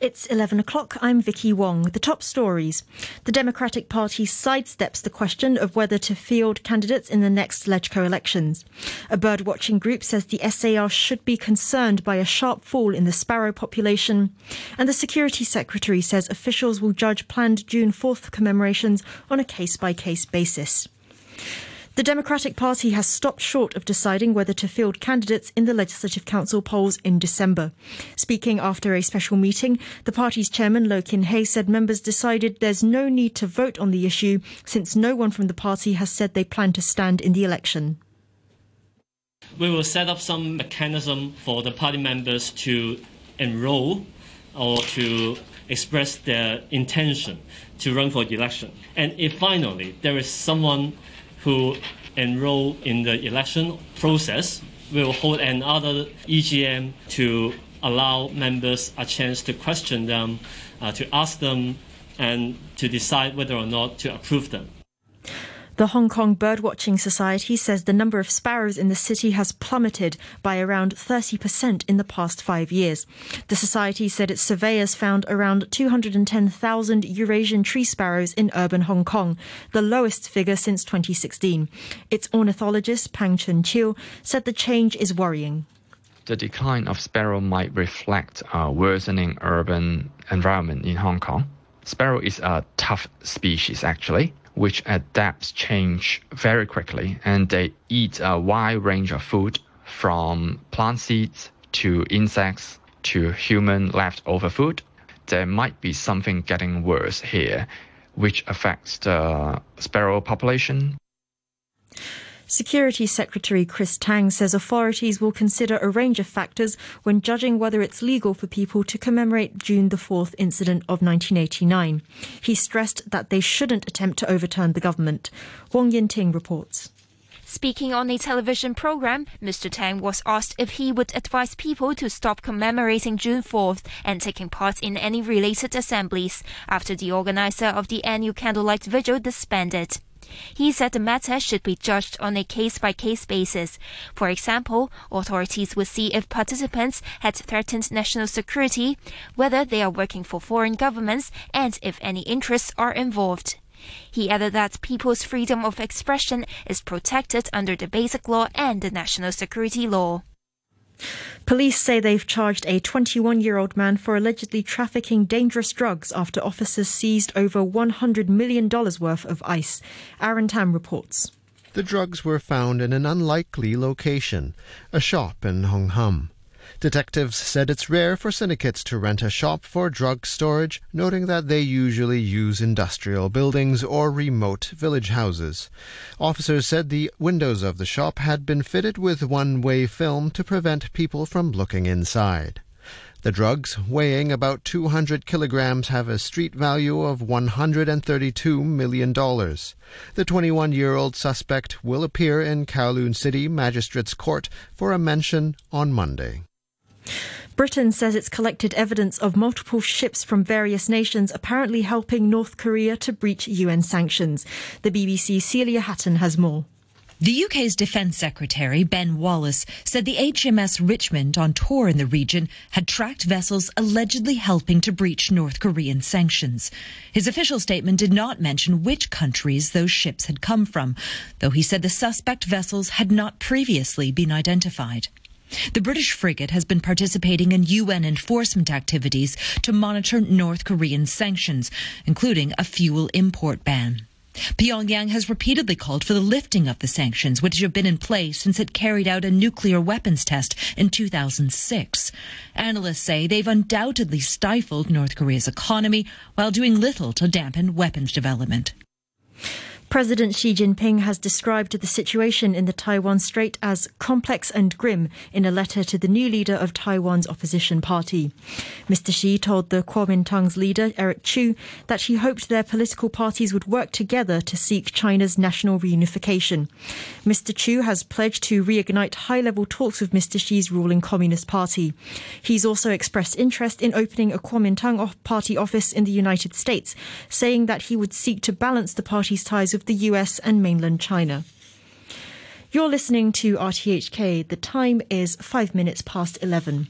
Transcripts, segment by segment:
It's 11 o'clock. I'm Vicky Wong. The top stories. The Democratic Party sidesteps the question of whether to field candidates in the next LegCo elections. A bird watching group says the SAR should be concerned by a sharp fall in the sparrow population. And the Security Secretary says officials will judge planned June 4th commemorations on a case by case basis. The Democratic Party has stopped short of deciding whether to field candidates in the Legislative Council polls in December. Speaking after a special meeting, the party's chairman, Lo Kin Hei, said members decided there's no need to vote on the issue since no one from the party has said they plan to stand in the election. We will set up some mechanism for the party members to enroll or to express their intention to run for election. And if finally there is someone who enroll in the election process will hold another EGM to allow members a chance to question them, uh, to ask them, and to decide whether or not to approve them. The Hong Kong Birdwatching Society says the number of sparrows in the city has plummeted by around 30% in the past five years. The society said its surveyors found around 210,000 Eurasian tree sparrows in urban Hong Kong, the lowest figure since 2016. Its ornithologist, Pang Chun Chiu, said the change is worrying. The decline of sparrow might reflect a worsening urban environment in Hong Kong. Sparrow is a tough species, actually which adapts change very quickly and they eat a wide range of food from plant seeds to insects to human leftover food. There might be something getting worse here, which affects the sparrow population. Security Secretary Chris Tang says authorities will consider a range of factors when judging whether it's legal for people to commemorate June the 4th incident of 1989. He stressed that they shouldn't attempt to overturn the government. Wong Yin-ting reports. Speaking on a television program, Mr. Tang was asked if he would advise people to stop commemorating June 4th and taking part in any related assemblies after the organizer of the annual candlelight vigil disbanded. He said the matter should be judged on a case by case basis. For example, authorities would see if participants had threatened national security, whether they are working for foreign governments, and if any interests are involved. He added that people's freedom of expression is protected under the Basic Law and the National Security Law. Police say they've charged a 21 year old man for allegedly trafficking dangerous drugs after officers seized over $100 million worth of ice. Aaron Tam reports. The drugs were found in an unlikely location, a shop in Hong Kong. Detectives said it's rare for syndicates to rent a shop for drug storage, noting that they usually use industrial buildings or remote village houses. Officers said the windows of the shop had been fitted with one way film to prevent people from looking inside. The drugs, weighing about 200 kilograms, have a street value of $132 million. The 21 year old suspect will appear in Kowloon City Magistrates Court for a mention on Monday. Britain says it's collected evidence of multiple ships from various nations apparently helping North Korea to breach UN sanctions. The BBC's Celia Hatton has more. The UK's Defence Secretary, Ben Wallace, said the HMS Richmond on tour in the region had tracked vessels allegedly helping to breach North Korean sanctions. His official statement did not mention which countries those ships had come from, though he said the suspect vessels had not previously been identified. The British frigate has been participating in UN enforcement activities to monitor North Korean sanctions, including a fuel import ban. Pyongyang has repeatedly called for the lifting of the sanctions, which have been in place since it carried out a nuclear weapons test in 2006. Analysts say they've undoubtedly stifled North Korea's economy while doing little to dampen weapons development. President Xi Jinping has described the situation in the Taiwan Strait as complex and grim in a letter to the new leader of Taiwan's opposition party. Mr. Xi told the Kuomintang's leader, Eric Chu, that he hoped their political parties would work together to seek China's national reunification. Mr. Chu has pledged to reignite high level talks with Mr. Xi's ruling Communist Party. He's also expressed interest in opening a Kuomintang party office in the United States, saying that he would seek to balance the party's ties with the US and mainland China. You're listening to RTHK. The time is five minutes past 11.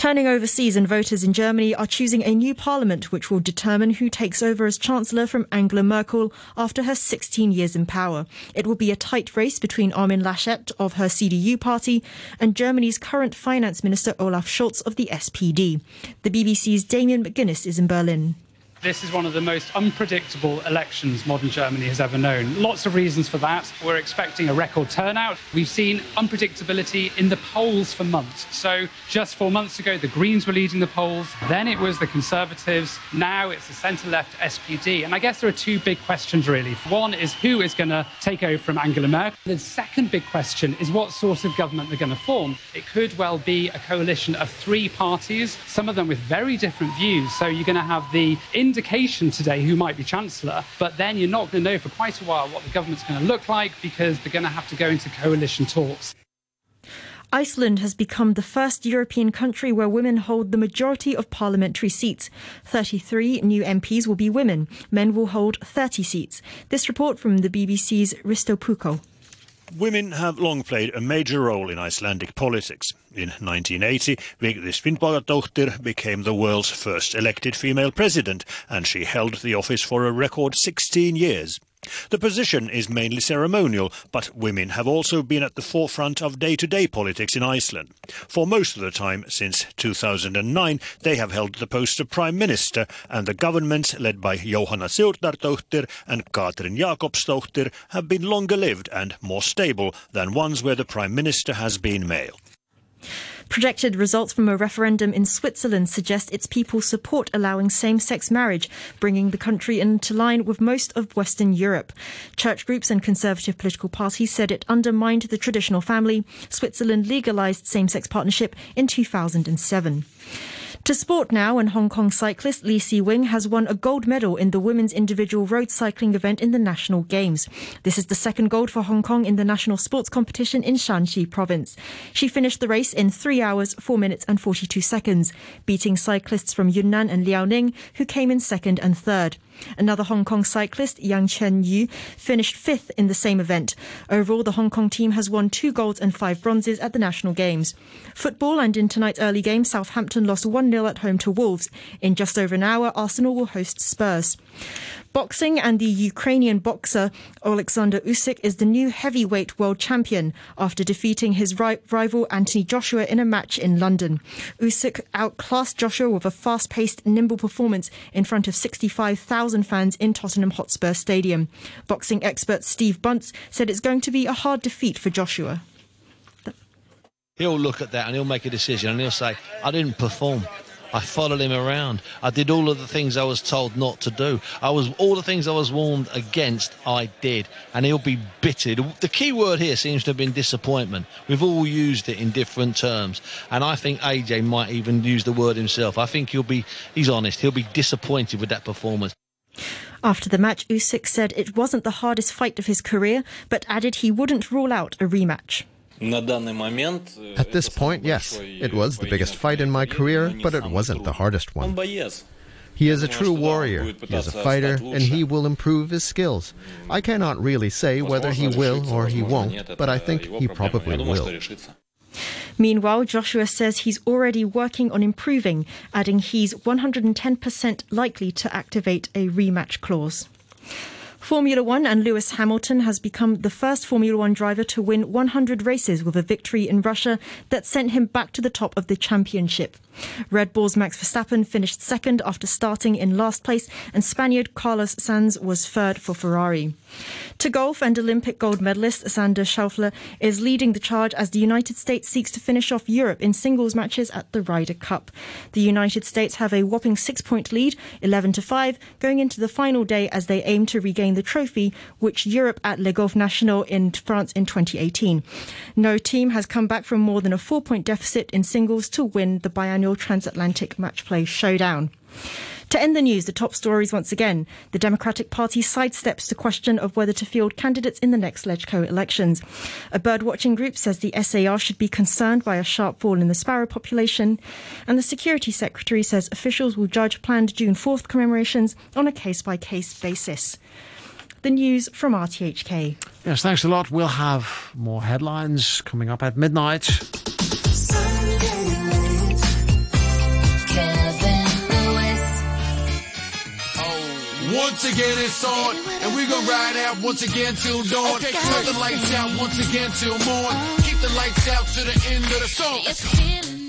Turning overseas and voters in Germany are choosing a new parliament which will determine who takes over as chancellor from Angela Merkel after her 16 years in power. It will be a tight race between Armin Laschet of her CDU party and Germany's current finance minister Olaf Scholz of the SPD. The BBC's Damien McGuinness is in Berlin. This is one of the most unpredictable elections modern Germany has ever known. Lots of reasons for that. We're expecting a record turnout. We've seen unpredictability in the polls for months. So, just four months ago, the Greens were leading the polls. Then it was the Conservatives. Now it's the centre left SPD. And I guess there are two big questions, really. One is who is going to take over from Angela Merkel? The second big question is what sort of government they're going to form. It could well be a coalition of three parties, some of them with very different views. So, you're going to have the indication today who might be Chancellor, but then you're not going to know for quite a while what the government's going to look like because they're going to have to go into coalition talks. Iceland has become the first European country where women hold the majority of parliamentary seats. 33 new MPs will be women. Men will hold 30 seats. This report from the BBC's Risto Puko. Women have long played a major role in Icelandic politics. In 1980, Vigdis Finnbogadóttir became the world's first elected female president, and she held the office for a record 16 years. The position is mainly ceremonial, but women have also been at the forefront of day-to-day politics in Iceland. For most of the time since 2009, they have held the post of Prime Minister, and the governments led by Jóhanna Sigurdardóttir and Katrin Jakobsdóttir have been longer lived and more stable than ones where the Prime Minister has been male. Projected results from a referendum in Switzerland suggest its people support allowing same sex marriage, bringing the country into line with most of Western Europe. Church groups and conservative political parties said it undermined the traditional family. Switzerland legalized same sex partnership in 2007. To sport now, and Hong Kong cyclist Lee Sze Wing has won a gold medal in the women's individual road cycling event in the National Games. This is the second gold for Hong Kong in the national sports competition in Shaanxi province. She finished the race in 3 hours, 4 minutes and 42 seconds, beating cyclists from Yunnan and Liaoning who came in second and third. Another Hong Kong cyclist, Yang Qianyu, finished fifth in the same event. Overall, the Hong Kong team has won two golds and five bronzes at the National Games. Football and in tonight's early game, Southampton lost 1 0 at home to Wolves. In just over an hour, Arsenal will host Spurs. Boxing and the Ukrainian boxer Alexander Usyk is the new heavyweight world champion after defeating his rival Anthony Joshua in a match in London. Usyk outclassed Joshua with a fast-paced, nimble performance in front of 65,000 fans in Tottenham Hotspur Stadium. Boxing expert Steve Bunce said it's going to be a hard defeat for Joshua. He'll look at that and he'll make a decision and he'll say, I didn't perform. I followed him around. I did all of the things I was told not to do. I was all the things I was warned against. I did, and he'll be bitted. The key word here seems to have been disappointment. We've all used it in different terms, and I think AJ might even use the word himself. I think he'll be. He's honest. He'll be disappointed with that performance. After the match, Usyk said it wasn't the hardest fight of his career, but added he wouldn't rule out a rematch. At this point, yes, it was the biggest fight in my career, but it wasn't the hardest one. He is a true warrior, he is a fighter, and he will improve his skills. I cannot really say whether he will or he won't, but I think he probably will. Meanwhile, Joshua says he's already working on improving, adding he's 110% likely to activate a rematch clause. Formula One and Lewis Hamilton has become the first Formula One driver to win 100 races with a victory in Russia that sent him back to the top of the championship. Red Bull's Max Verstappen finished second after starting in last place, and Spaniard Carlos Sainz was third for Ferrari. To golf and Olympic gold medalist Xander Schauffele is leading the charge as the United States seeks to finish off Europe in singles matches at the Ryder Cup. The United States have a whopping six-point lead, 11 to 5, going into the final day as they aim to regain the trophy, which Europe at Le Golf National in France in 2018. No team has come back from more than a four-point deficit in singles to win the biannual transatlantic match play showdown. To end the news, the top stories once again. The Democratic Party sidesteps the question of whether to field candidates in the next LegCo elections. A birdwatching group says the SAR should be concerned by a sharp fall in the sparrow population. And the Security Secretary says officials will judge planned June 4th commemorations on a case by case basis. The news from RTHK. Yes, thanks a lot. We'll have more headlines coming up at midnight. Once again it's on, and we gon' ride out once again till dawn. Okay, Turn the lights out once again till morn. Keep the lights out to the end of the song.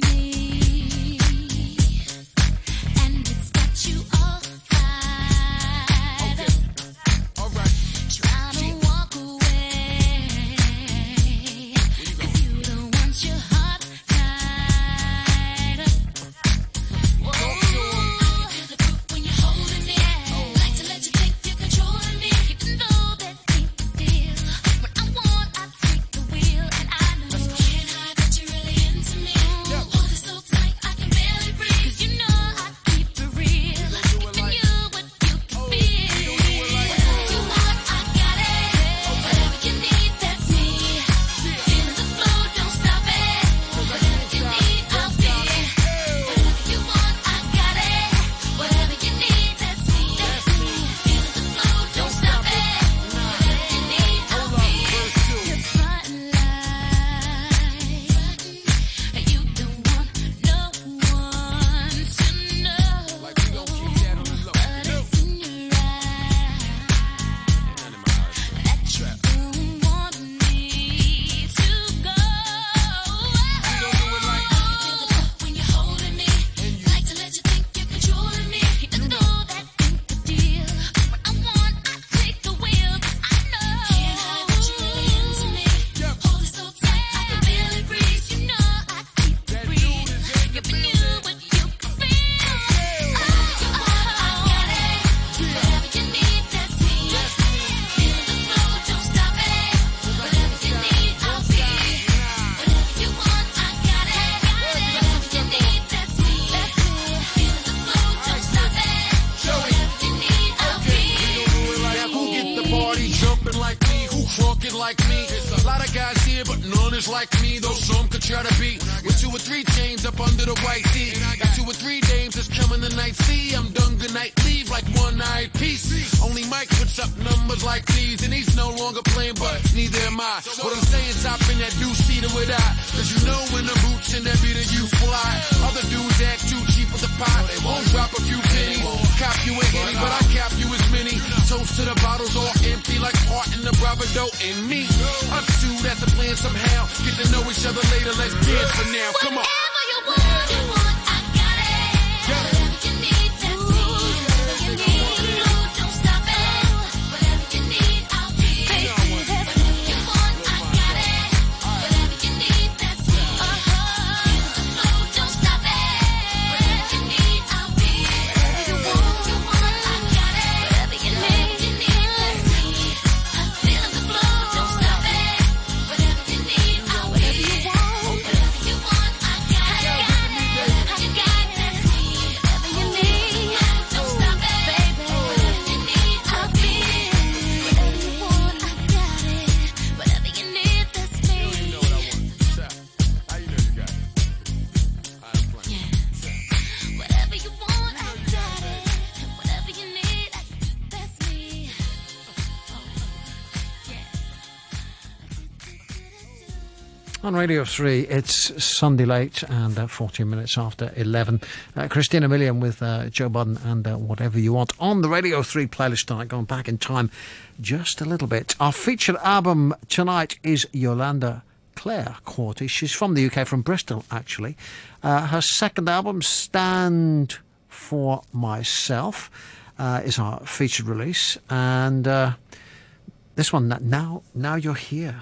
Talking like me. There's a lot of guys here, but none is like me. Though some could try to be. With two or three chains up under the white tee. Got two or three dames that's coming tonight. See, I'm done tonight. Leave like one eyed piece. Only Mike puts up numbers like these. And he's no longer playing, but neither am I. What I'm saying, top in that new seater with I. Cause you know when the boots in that be you fly. Other dudes act too cheap with the pot. Won't drop a few pennies. cap you a hitty, but I cap you as many. Toast to the bottles all Thibodeau and me. Us two, that's a plan somehow. Get to know each other later, let's dance for now. Come on. On Radio 3, it's Sunday late and uh, 14 minutes after 11. Uh, Christina Milian with uh, Joe Budden and uh, Whatever You Want on the Radio 3 playlist tonight, going back in time just a little bit. Our featured album tonight is Yolanda Claire Quartey. She's from the UK, from Bristol, actually. Uh, her second album, Stand for Myself, uh, is our featured release. And this one, Now, now You're Here.